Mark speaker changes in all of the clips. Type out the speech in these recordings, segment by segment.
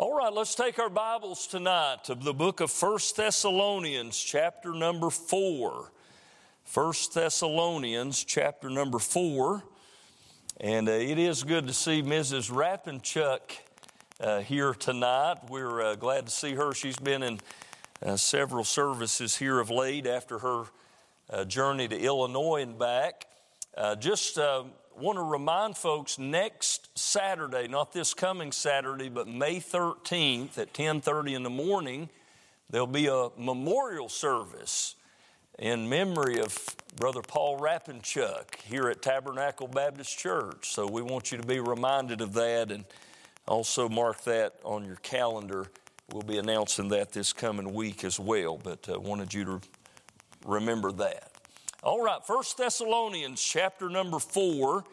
Speaker 1: All right, let's take our Bibles tonight to the book of First Thessalonians, chapter number 4. First Thessalonians, chapter number 4. And uh, it is good to see Mrs. Rappenchuck uh, here tonight. We're uh, glad to see her. She's been in uh, several services here of late after her uh, journey to Illinois and back. Uh, just want to remind folks next Saturday, not this coming Saturday, but May 13th at 10:30 in the morning, there'll be a memorial service in memory of Brother Paul Rappenchuck here at Tabernacle Baptist Church. So we want you to be reminded of that and also mark that on your calendar. We'll be announcing that this coming week as well, but uh, wanted you to remember that. All right, First Thessalonians chapter number 4.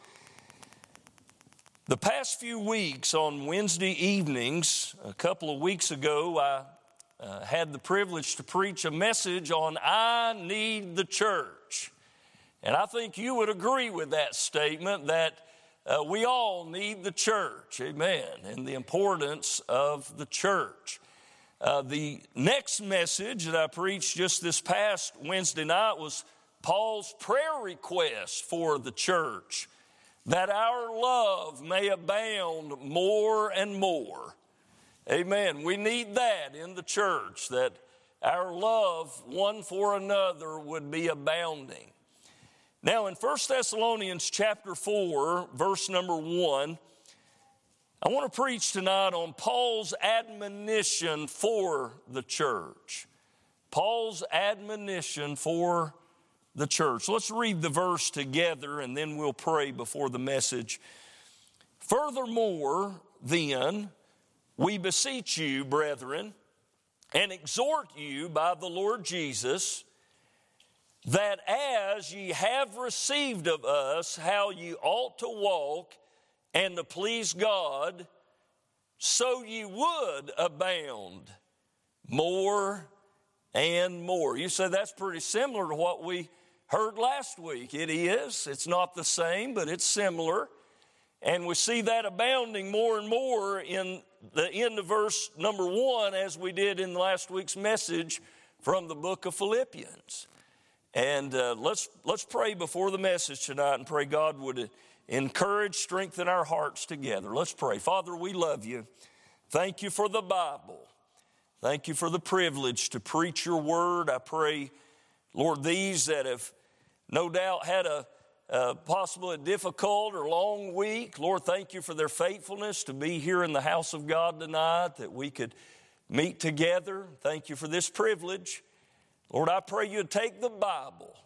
Speaker 1: The past few weeks on Wednesday evenings, a couple of weeks ago, I uh, had the privilege to preach a message on I need the church. And I think you would agree with that statement that uh, we all need the church, amen, and the importance of the church. Uh, the next message that I preached just this past Wednesday night was Paul's prayer request for the church that our love may abound more and more. Amen. We need that in the church, that our love one for another would be abounding. Now, in 1 Thessalonians chapter 4, verse number 1, I want to preach tonight on Paul's admonition for the church. Paul's admonition for the church. Let's read the verse together and then we'll pray before the message. Furthermore, then, we beseech you, brethren, and exhort you by the Lord Jesus, that as ye have received of us how ye ought to walk and to please God, so ye would abound more and more. You say that's pretty similar to what we heard last week. It is. It's not the same, but it's similar. And we see that abounding more and more in the end of verse number one, as we did in last week's message from the book of Philippians. And uh, let's, let's pray before the message tonight and pray God would encourage, strengthen our hearts together. Let's pray. Father, we love you. Thank you for the Bible. Thank you for the privilege to preach your word. I pray, Lord, these that have no doubt had a, a possibly a difficult or long week. Lord, thank you for their faithfulness to be here in the house of God tonight, that we could meet together. Thank you for this privilege. Lord, I pray you'd take the Bible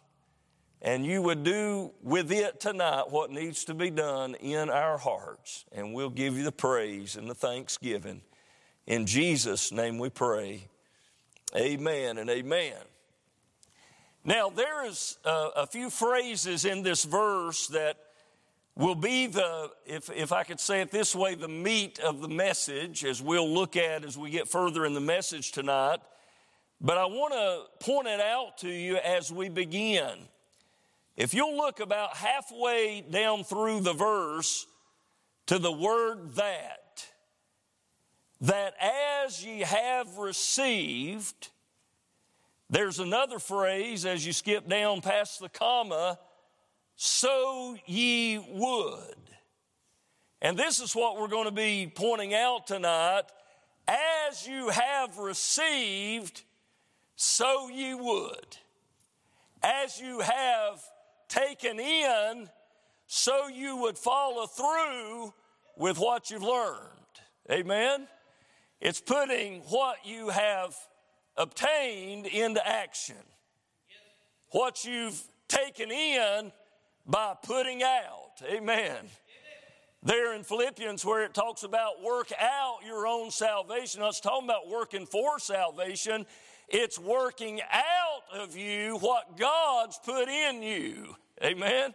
Speaker 1: and you would do with it tonight what needs to be done in our hearts. And we'll give you the praise and the thanksgiving. In Jesus' name we pray. Amen and amen. Now, there is a, a, few phrases in this verse that will be the, if, if I could say it this way, the meat of the message, as we'll look at as we get further in the message tonight. But I want to point it out to you as we begin. If you'll look about halfway down through the verse to the word that, that as ye have received, there's another phrase as you skip down past the comma, so ye would. And this is what we're going to be pointing out tonight. As you have received, so ye would. As you have taken in, so you would follow through with what you've learned. Amen? It's putting what you have obtained into action. What you've taken in by putting out. Amen. There in Philippians, where it talks about work out your own salvation, it's talking about working for salvation. It's working out of you what God's put in you. Amen.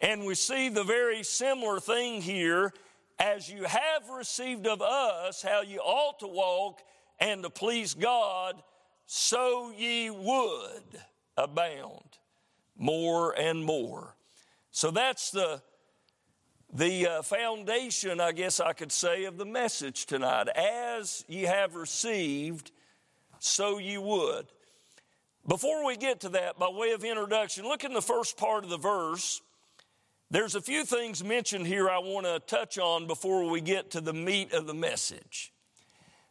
Speaker 1: And we see the very similar thing here. As you have received of us how you ought to walk and to please God, so ye would abound more and more. So that's the the uh, foundation, I guess I could say, of the message tonight. As ye have received, so you would. Before we get to that, by way of introduction, look in the first part of the verse. There's a few things mentioned here I want to touch on before we get to the meat of the message.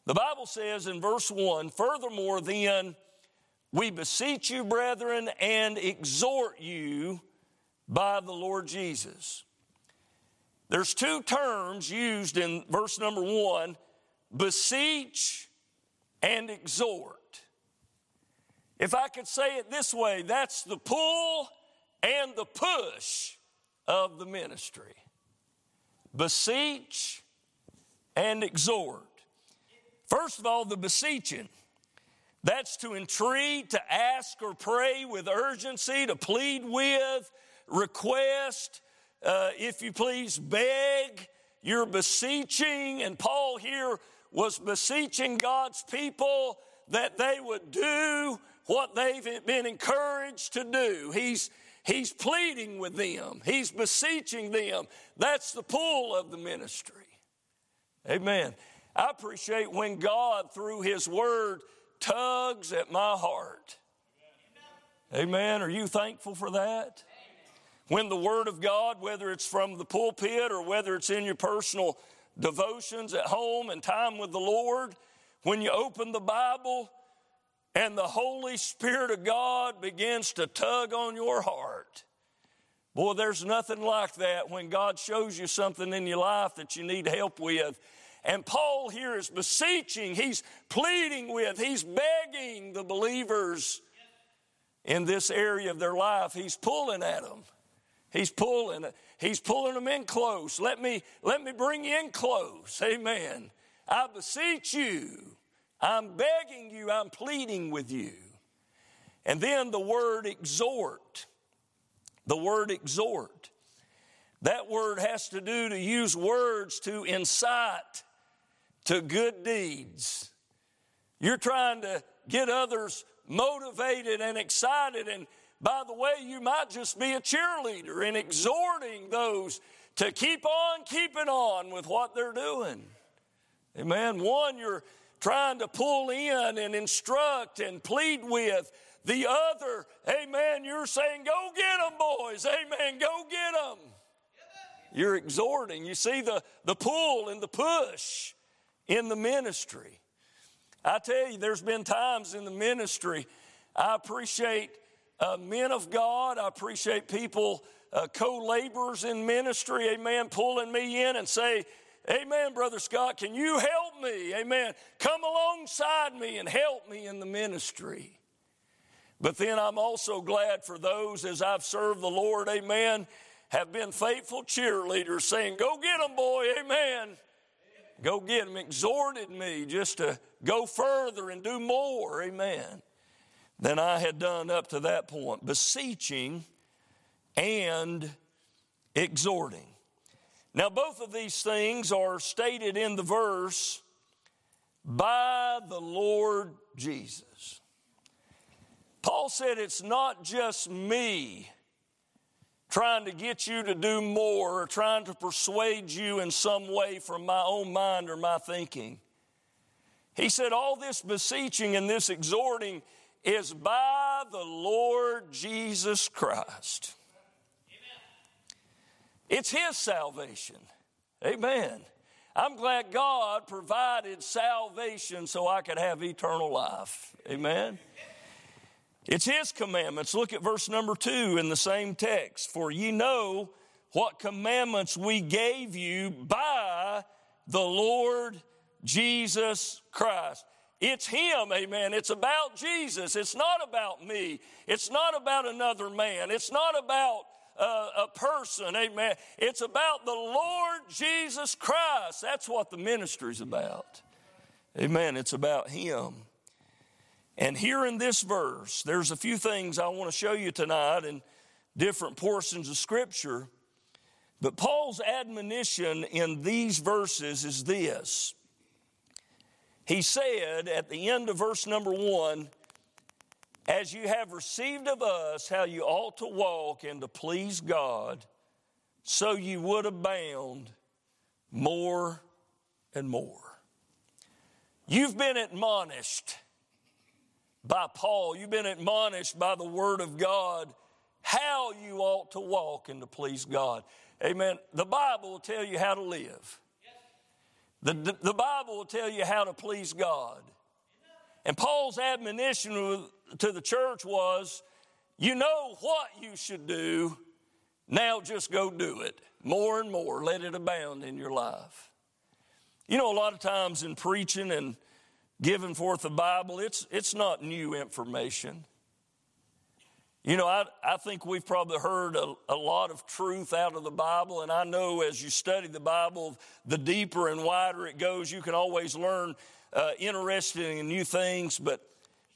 Speaker 1: The Bible says in verse 1 Furthermore, then, we beseech you, brethren, and exhort you by the Lord Jesus. There's two terms used in verse number one beseech and exhort. If I could say it this way, that's the pull and the push of the ministry. Beseech and exhort. First of all, the beseeching. That's to entreat, to ask or pray with urgency, to plead with, request, uh, if you please, beg. You're beseeching, and Paul here was beseeching God's people that they would do what they've been encouraged to do. He's, he's pleading with them, he's beseeching them. That's the pull of the ministry. Amen. I appreciate when God, through His Word, tugs at my heart. Amen. Are you thankful for that? When the Word of God, whether it's from the pulpit or whether it's in your personal devotions at home and time with the Lord, when you open the Bible and the Holy Spirit of God begins to tug on your heart. Boy, there's nothing like that when God shows you something in your life that you need help with. And Paul here is beseeching, he's pleading with, he's begging the believers in this area of their life. He's pulling at them. He's pulling, he's pulling them in close. Let me, let me bring you in close. Amen. I beseech you. I'm begging you. I'm pleading with you. And then the word exhort. The word exhort. That word has to do to use words to incite to good deeds. You're trying to get others motivated and excited and by the way, you might just be a cheerleader in exhorting those to keep on keeping on with what they're doing. Amen. One, you're trying to pull in and instruct and plead with. The other, amen, you're saying, go get them, boys. Amen, go get them. You're exhorting. You see the, the pull and the push in the ministry. I tell you, there's been times in the ministry I appreciate uh, men of God. I appreciate people, uh, co laborers in ministry, amen, pulling me in and say, Amen, Brother Scott, can you help me? Amen. Come alongside me and help me in the ministry. But then I'm also glad for those as I've served the Lord, amen, have been faithful cheerleaders saying, Go get them, boy, amen. Go get them, exhorted me just to go further and do more, amen than I had done up to that point, beseeching and exhorting. Now, both of these things are stated in the verse by the Lord Jesus. Paul said, It's not just me trying to get you to do more or trying to persuade you in some way from my own mind or my thinking. He said, All this beseeching and this exhorting is by the Lord Jesus Christ. Amen. It's His salvation. Amen. I'm glad God provided salvation so I could have eternal life. Amen. It's His commandments. Look at verse number two in the same text. For ye know what commandments we gave you by the Lord Jesus Christ. It's Him, amen. It's about Jesus. It's not about me. It's not about another man. It's not about uh, a person, amen. It's about the Lord Jesus Christ. That's what the ministry's about. Amen. It's about Him. And here in this verse, there's a few things I want to show you tonight in different portions of Scripture. But Paul's admonition in these verses is this he said at the end of verse number one, as you have received of us how you ought to walk and to please God, so you would abound more and more. You've been admonished by Paul, you've been admonished by the Word of God how you ought to walk and to please God. Amen. The Bible will tell you how to live. The, the, the Bible will tell you how to please God. And Paul's admonition to the church was you know what you should do, now just go do it. More and more, let it abound in your life. You know, a lot of times in preaching and giving forth the Bible, it's, it's not new information. You know, I, I think we've probably heard a, a, lot of truth out of the Bible, and I know as you study the Bible, the deeper and wider it goes, you can always learn uh, interesting and new things. But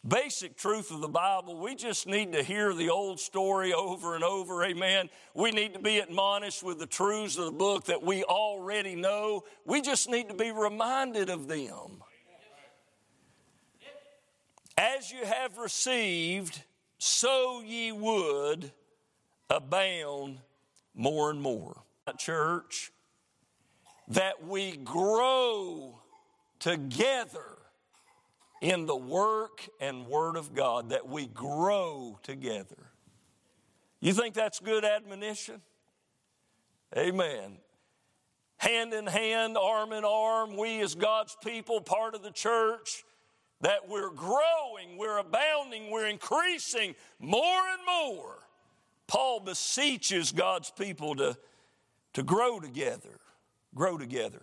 Speaker 1: basic truth of the Bible, we just need to hear the old story over and over. Amen. We need to be admonished with the truths of the book that we already know. We just need to be reminded of them. As you have received, so ye would abound more and more. Church, that we grow together in the work and word of God, that we grow together. You think that's good admonition? Amen. Hand in hand, arm in arm, we as God's people, part of the church, that we're growing, we're abounding, we're increasing more and more. Paul beseeches God's people to, to grow together, grow together.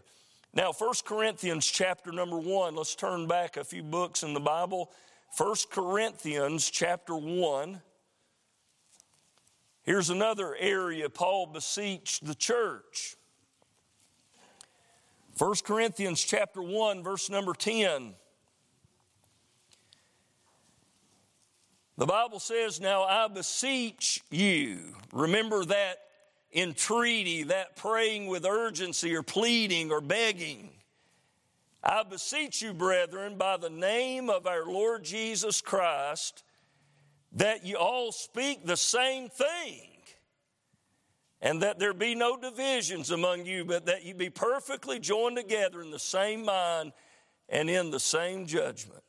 Speaker 1: Now, 1 Corinthians chapter number 1, let's turn back a few books in the Bible. 1 Corinthians chapter 1. Here's another area Paul beseeched the church. 1 Corinthians chapter 1 verse number 10. The Bible says, Now I beseech you. Remember that entreaty, that praying with urgency or pleading or begging. I beseech you, brethren, by the name of our Lord Jesus Christ, that you all speak the same thing, and that there be no divisions among you, but that you be perfectly joined together in the same mind and in the same judgment.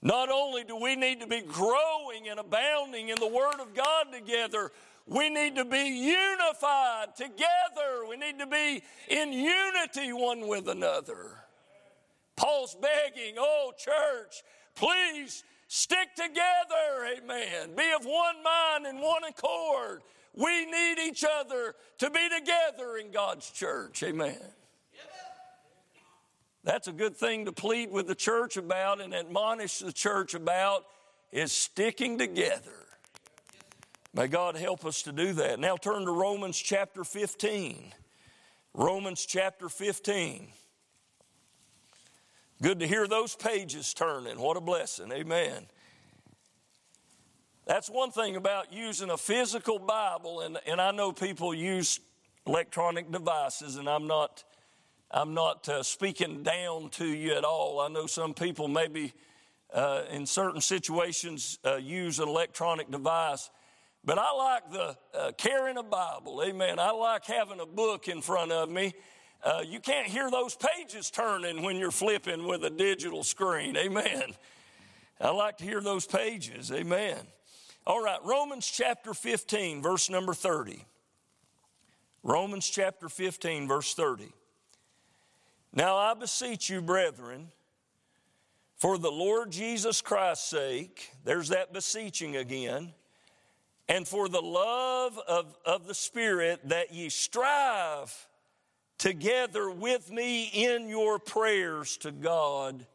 Speaker 1: Not only do we need to be growing and abounding in the Word of God together, we need to be unified together. We need to be in unity one with another. Paul's begging, oh, church, please stick together. Amen. Be of one mind and one accord. We need each other to be together in God's church. Amen. That's a good thing to plead with the church about and admonish the church about is sticking together. May God help us to do that. Now turn to Romans chapter 15. Romans chapter 15. Good to hear those pages turning. What a blessing. Amen. That's one thing about using a physical Bible, and, and I know people use electronic devices, and I'm not I'm not uh, speaking down to you at all. I know some people maybe uh, in certain situations uh, use an electronic device, but I like the uh, carrying a Bible. Amen. I like having a book in front of me. Uh, you can't hear those pages turning when you're flipping with a digital screen. Amen. I like to hear those pages. Amen. All right, Romans chapter 15, verse number 30. Romans chapter 15, verse 30. Now I beseech you, brethren, for the Lord Jesus Christ's sake, there's that beseeching again, and for the love of, of the Spirit, that ye strive together with me in your prayers to God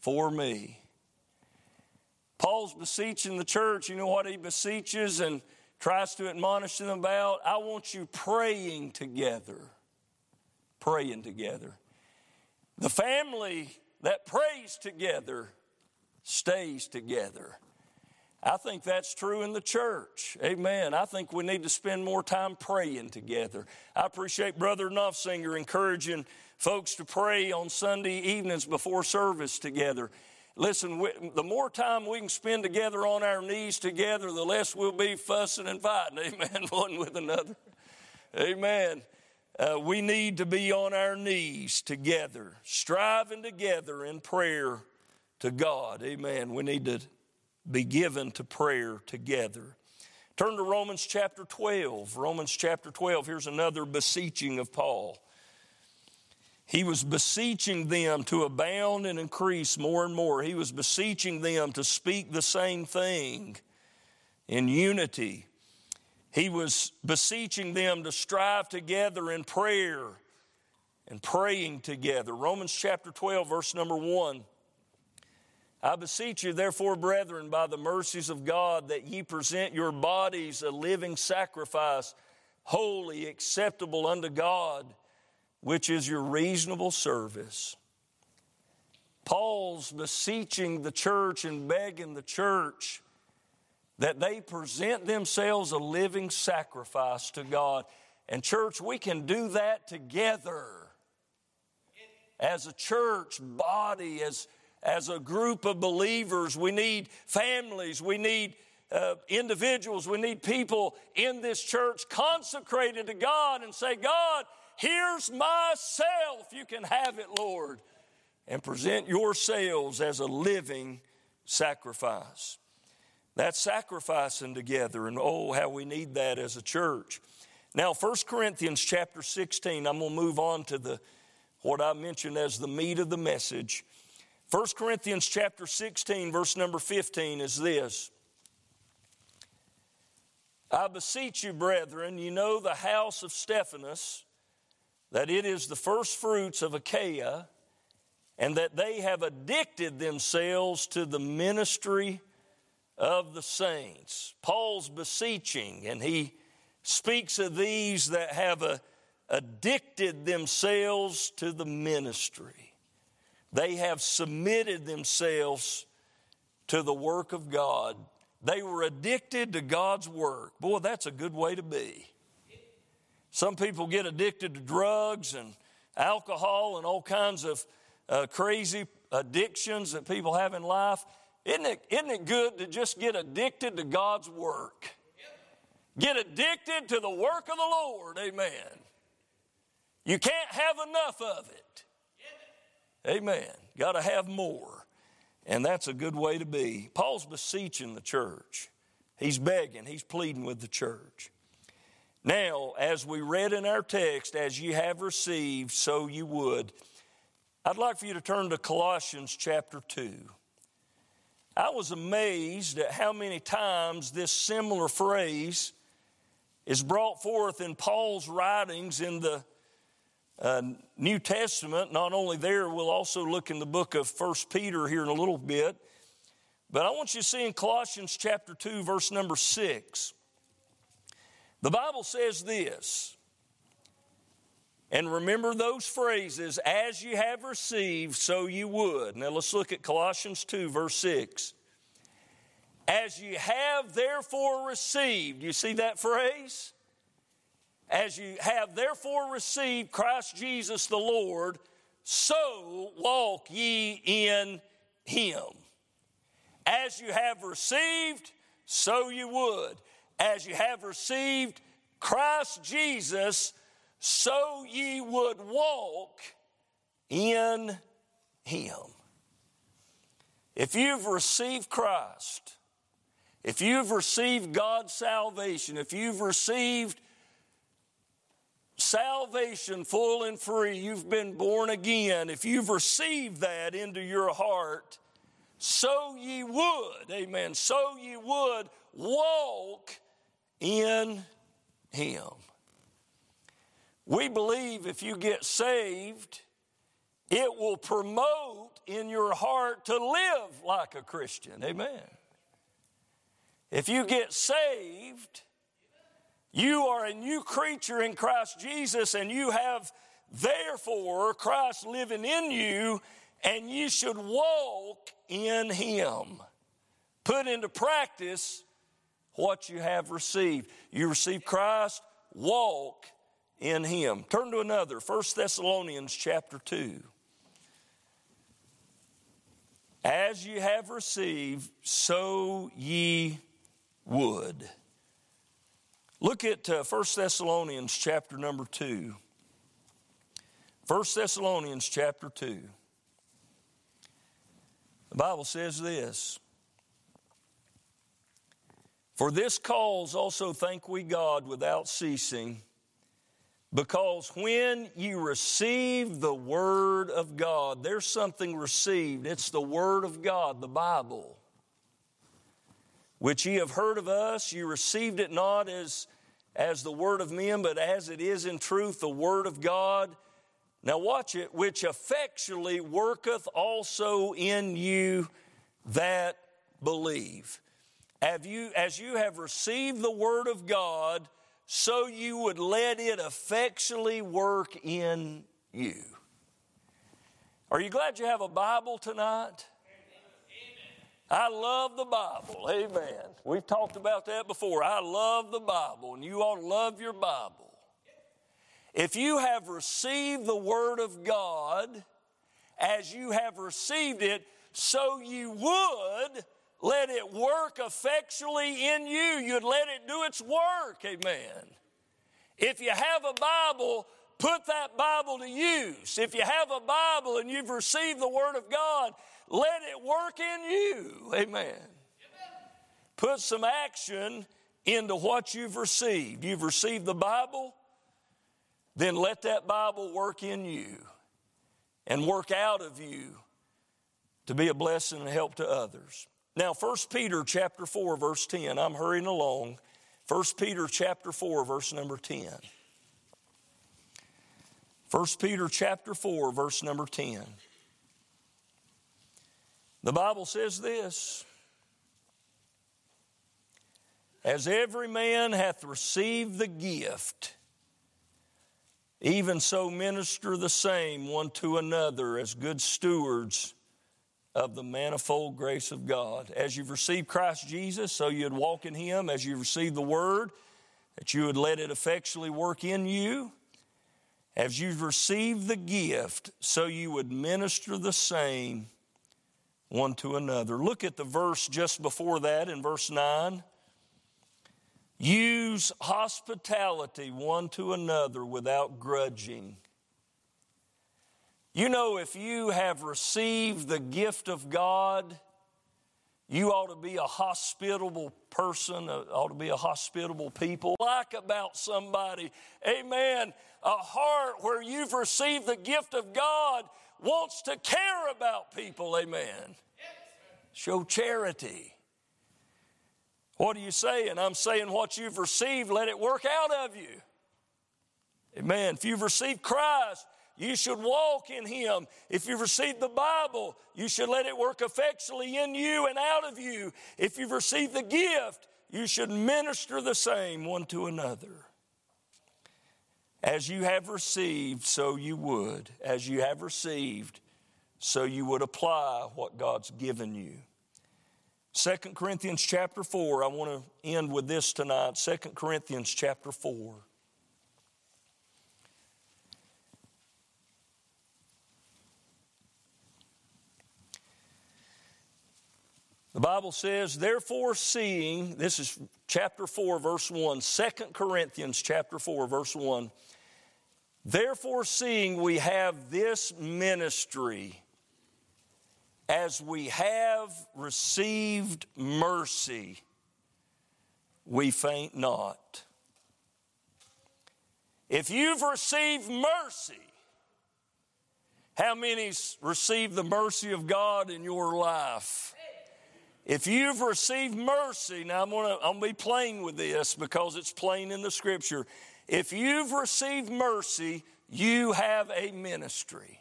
Speaker 1: for me. Paul's beseeching the church. You know what he beseeches and tries to admonish them about? I want you praying together praying together. The family that prays together stays together. I think that's true in the church. Amen. I think we need to spend more time praying together. I appreciate Brother Nuffsinger encouraging folks to pray on Sunday evenings before service together. Listen, the more time we can spend together on our knees together, the less we'll be fussing and fighting, amen, one with another. Amen. Uh, we need to be on our knees together, striving together in prayer to God. Amen. We need to be given to prayer together. Turn to Romans chapter 12. Romans chapter 12. Here's another beseeching of Paul. He was beseeching them to abound and increase more and more. He was beseeching them to speak the same thing in unity. He was beseeching them to strive together in prayer and praying together. Romans chapter 12, verse number 1. I beseech you, therefore, brethren, by the mercies of God, that ye present your bodies a living sacrifice, holy, acceptable unto God, which is your reasonable service. Paul's beseeching the church and begging the church that they present themselves a living sacrifice to God. And, church, we can do that together as a church body, as as a group of believers. We need families. We need uh, individuals. We need people in this church consecrated to God and say, God, here's myself. You can have it, Lord. And present yourselves as a living sacrifice. That's sacrificing together, and oh, how we need that as a church. Now, 1 Corinthians chapter 16, I'm going to move on to the what I mentioned as the meat of the message. 1 Corinthians chapter 16, verse number 15 is this. I beseech you, brethren, you know the house of Stephanas, that it is the first fruits of Achaia, and that they have addicted themselves to the ministry of the saints. Paul's beseeching, and he speaks of these that have a, addicted themselves to the ministry. They have submitted themselves to the work of God. They were addicted to God's work. Boy, that's a good way to be. Some people get addicted to drugs and alcohol and all kinds of uh, crazy addictions that people have in life. Isn't it, isn't it good to just get addicted to God's work? Get addicted to the work of the Lord. Amen. You can't have enough of it. Amen. Got to have more. And that's a good way to be. Paul's beseeching the church, he's begging, he's pleading with the church. Now, as we read in our text, as you have received, so you would. I'd like for you to turn to Colossians chapter 2. I was amazed at how many times this similar phrase is brought forth in Paul's writings in the uh, New Testament. Not only there, we'll also look in the book of First Peter here in a little bit. But I want you to see in Colossians chapter 2, verse number 6. The Bible says this, and remember those phrases, as you have received, so you would. Now let's look at Colossians 2, verse 6. As you have therefore received, you see that phrase? As you have therefore received Christ Jesus the Lord, so walk ye in him. As you have received, so you would. As you have received Christ Jesus, so ye would walk in him. If you've received Christ, if you've received God's salvation, if you've received salvation full and free, you've been born again, if you've received that into your heart, so ye would, amen, so ye would walk in Him. We believe if you get saved, it will promote in your heart to live like a Christian, amen. If you get saved, you are a new creature in Christ Jesus, and you have therefore Christ living in you, and you should walk in Him. Put into practice what you have received. You receive Christ, walk in Him. Turn to another, 1 Thessalonians chapter 2. As you have received, so ye would. Look at uh, 1 Thessalonians chapter number 2. 1 Thessalonians chapter 2. The Bible says this For this cause also thank we God without ceasing, because when you receive the Word of God, there's something received. It's the Word of God, the Bible which ye have heard of us, you received it not as, as the word of men, but as it is in truth the word of God. Now, watch it, which effectually worketh also in you that believe. Have you, as you have received the word of God, so you would let it effectually work in you. Are you glad you have a Bible tonight? I love the Bible. Amen. We've talked about that before. I love the Bible, and you to love your Bible. If you have received the Word of God as you have received it, so you would let it work effectually in you. You'd let it do its work. Amen. If you have a Bible, put that Bible to use. If you have a Bible and you've received the Word of God, let it work in you. Amen. Put some action into what you've received. You've received the Bible, then let that Bible work in you and work out of you to be a blessing and help to others. Now, 1 Peter chapter 4, verse 10. I'm hurrying along. 1 Peter chapter 4, verse number 10. 1 Peter chapter 4, verse number 10. The Bible says this As every man hath received the gift, even so minister the same one to another as good stewards of the manifold grace of God. As you've received Christ Jesus, so you'd walk in Him. As you've received the Word, that you would let it effectually work in you. As you've received the gift, so you would minister the same one to another. Look at the verse just before that in verse 9. Use hospitality one to another without grudging. You know, if you have received the gift of God, you ought to be a hospitable person, uh, ought to be a hospitable people. Like about somebody, amen, a heart where you've received the gift of God wants to care about people, amen. Show charity. What are you saying? I'm saying what you've received, let it work out of you. Amen. If you've received Christ, you should walk in Him. If you've received the Bible, you should let it work effectually in you and out of you. If you've received the gift, you should minister the same one to another. As you have received, so you would. As you have received, so you would apply what God's given you. 2 Corinthians chapter 4, I want to end with this tonight. 2 Corinthians chapter 4. The Bible says, therefore, seeing, this is chapter 4, verse 1, 2 Corinthians chapter 4, verse 1. Therefore, seeing we have this ministry, as we have received mercy, we faint not. If you've received mercy, how many's received the mercy of God in your life? If you've received mercy, now I'm gonna, I'm gonna be plain with this because it's plain in the scripture. If you've received mercy, you have a ministry.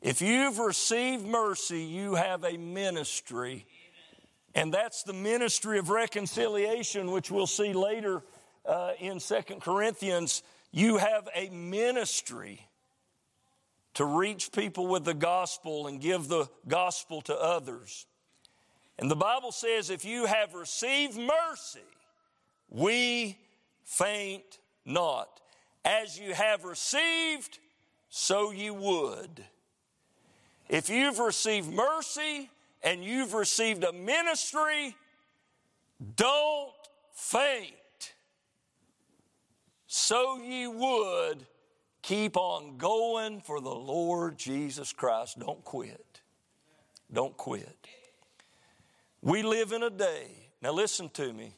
Speaker 1: If you've received mercy, you have a ministry. And that's the ministry of reconciliation, which we'll see later uh, in Second Corinthians. You have a ministry to reach people with the gospel and give the gospel to others. And the Bible says if you have received mercy, we faint not. As you have received, so you would. If you've received mercy and you've received a ministry, don't faint, so ye would keep on going for the Lord Jesus Christ. Don't quit. Don't quit. We live in a day, now listen to me.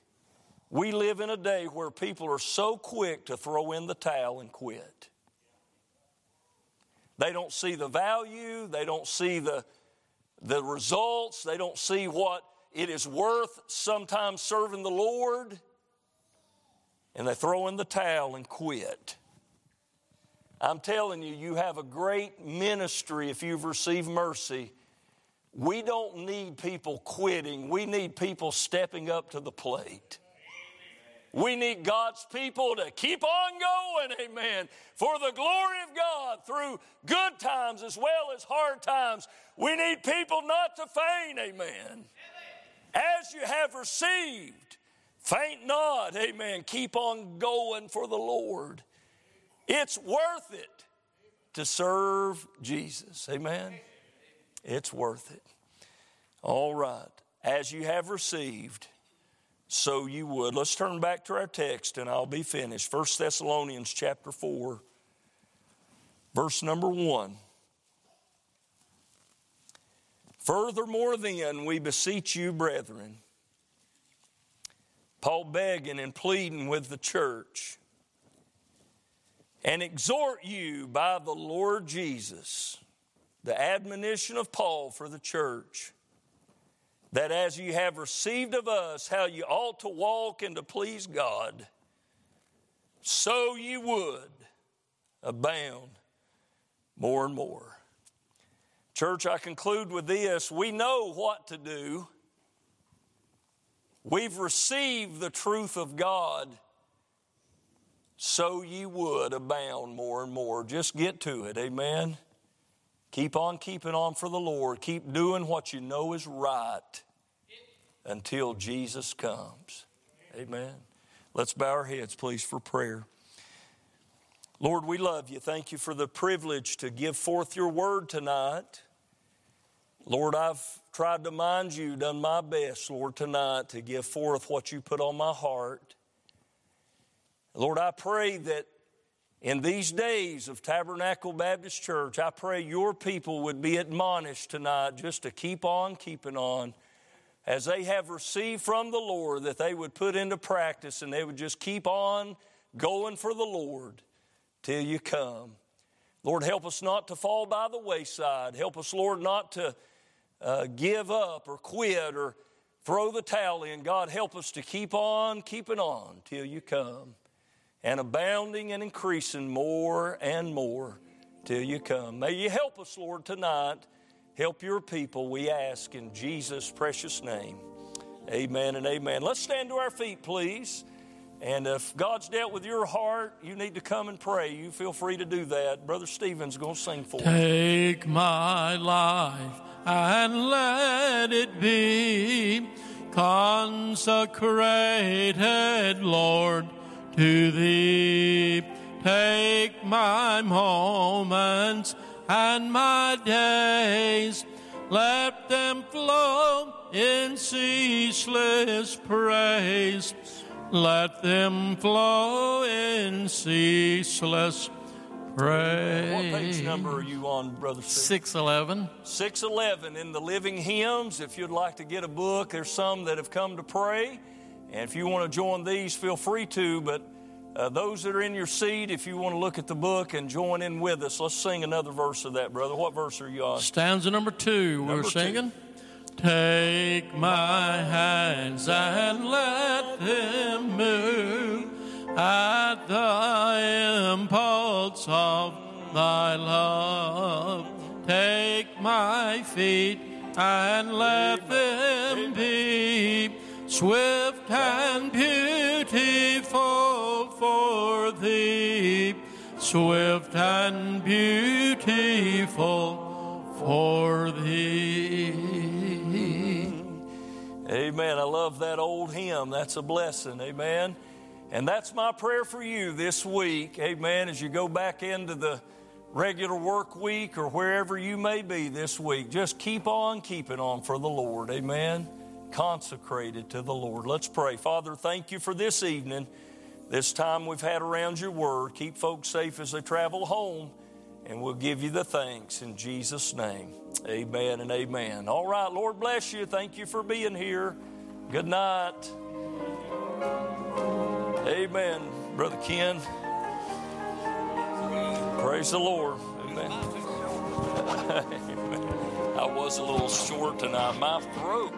Speaker 1: We live in a day where people are so quick to throw in the towel and quit. They don't see the value, they don't see the, the results, they don't see what it is worth sometimes serving the Lord, and they throw in the towel and quit. I'm telling you, you have a great ministry if you've received mercy. We don't need people quitting, we need people stepping up to the plate. We need God's people to keep on going, amen, for the glory of God through good times as well as hard times. We need people not to faint, amen. As you have received, faint not, amen. Keep on going for the Lord. It's worth it to serve Jesus, amen. It's worth it. All right. As you have received, so you would. Let's turn back to our text and I'll be finished. 1 Thessalonians chapter 4, verse number 1. Furthermore, then, we beseech you, brethren, Paul begging and pleading with the church, and exhort you by the Lord Jesus, the admonition of Paul for the church that as you have received of us how you ought to walk and to please God, so you would abound more and more. Church, I conclude with this. We know what to do. We've received the truth of God, so you would abound more and more. Just get to it. Amen. Keep on keeping on for the Lord. Keep doing what you know is right until Jesus comes. Amen. Let's bow our heads, please, for prayer. Lord, we love you. Thank you for the privilege to give forth your word tonight. Lord, I've tried to mind you, done my best, Lord, tonight to give forth what you put on my heart. Lord, I pray that in these days of Tabernacle Baptist Church, I pray your people would be admonished tonight just to keep on keeping on as they have received from the Lord, that they would put into practice and they would just keep on going for the Lord till you come. Lord, help us not to fall by the wayside. Help us, Lord, not to uh, give up or quit or throw the towel in. God, help us to keep on keeping on till you come and abounding and increasing more and more till you come. May you help us, Lord, tonight. Help your people, we ask in Jesus' precious name. Amen and amen. Let's stand to our feet, please. And if God's dealt with your heart, you need to come and pray. You feel free to do that. Brother Stephen's going to sing for
Speaker 2: you. Take my life and let it be consecrated, Lord to thee. Take my moments and my days, let them flow in ceaseless praise. Let them flow in ceaseless praise.
Speaker 1: What page number are you on, Brother Steve?
Speaker 2: 611.
Speaker 1: 611 in the Living Hymns. If you'd like to get a book, there's some that have come to pray. And if you want to join these, feel free to. But uh, those that are in your seat, if you want to look at the book and join in with us, let's sing another verse of that, brother. What verse are you on?
Speaker 2: Stanza number two, number we're singing. Two. Take my hands and let them move at the impulse of thy love. Take my feet and let them be swift and beautiful for thee, swift and beautiful for thee.
Speaker 1: Amen. I love that old hymn. That's a blessing. Amen. And that's my prayer for you this week. Amen. As you go back into the regular work week or wherever you may be this week, just keep on keeping on for the Lord. Amen. Consecrated to the Lord. Let's pray. Father, thank you for this evening, this time we've had around your word. Keep folks safe as they travel home, and we'll give you the thanks in Jesus' name. Amen and amen. All right, Lord bless you. Thank you for being here. Good night. Amen. Brother Ken. Praise the Lord. Amen. I was a little short tonight. My throat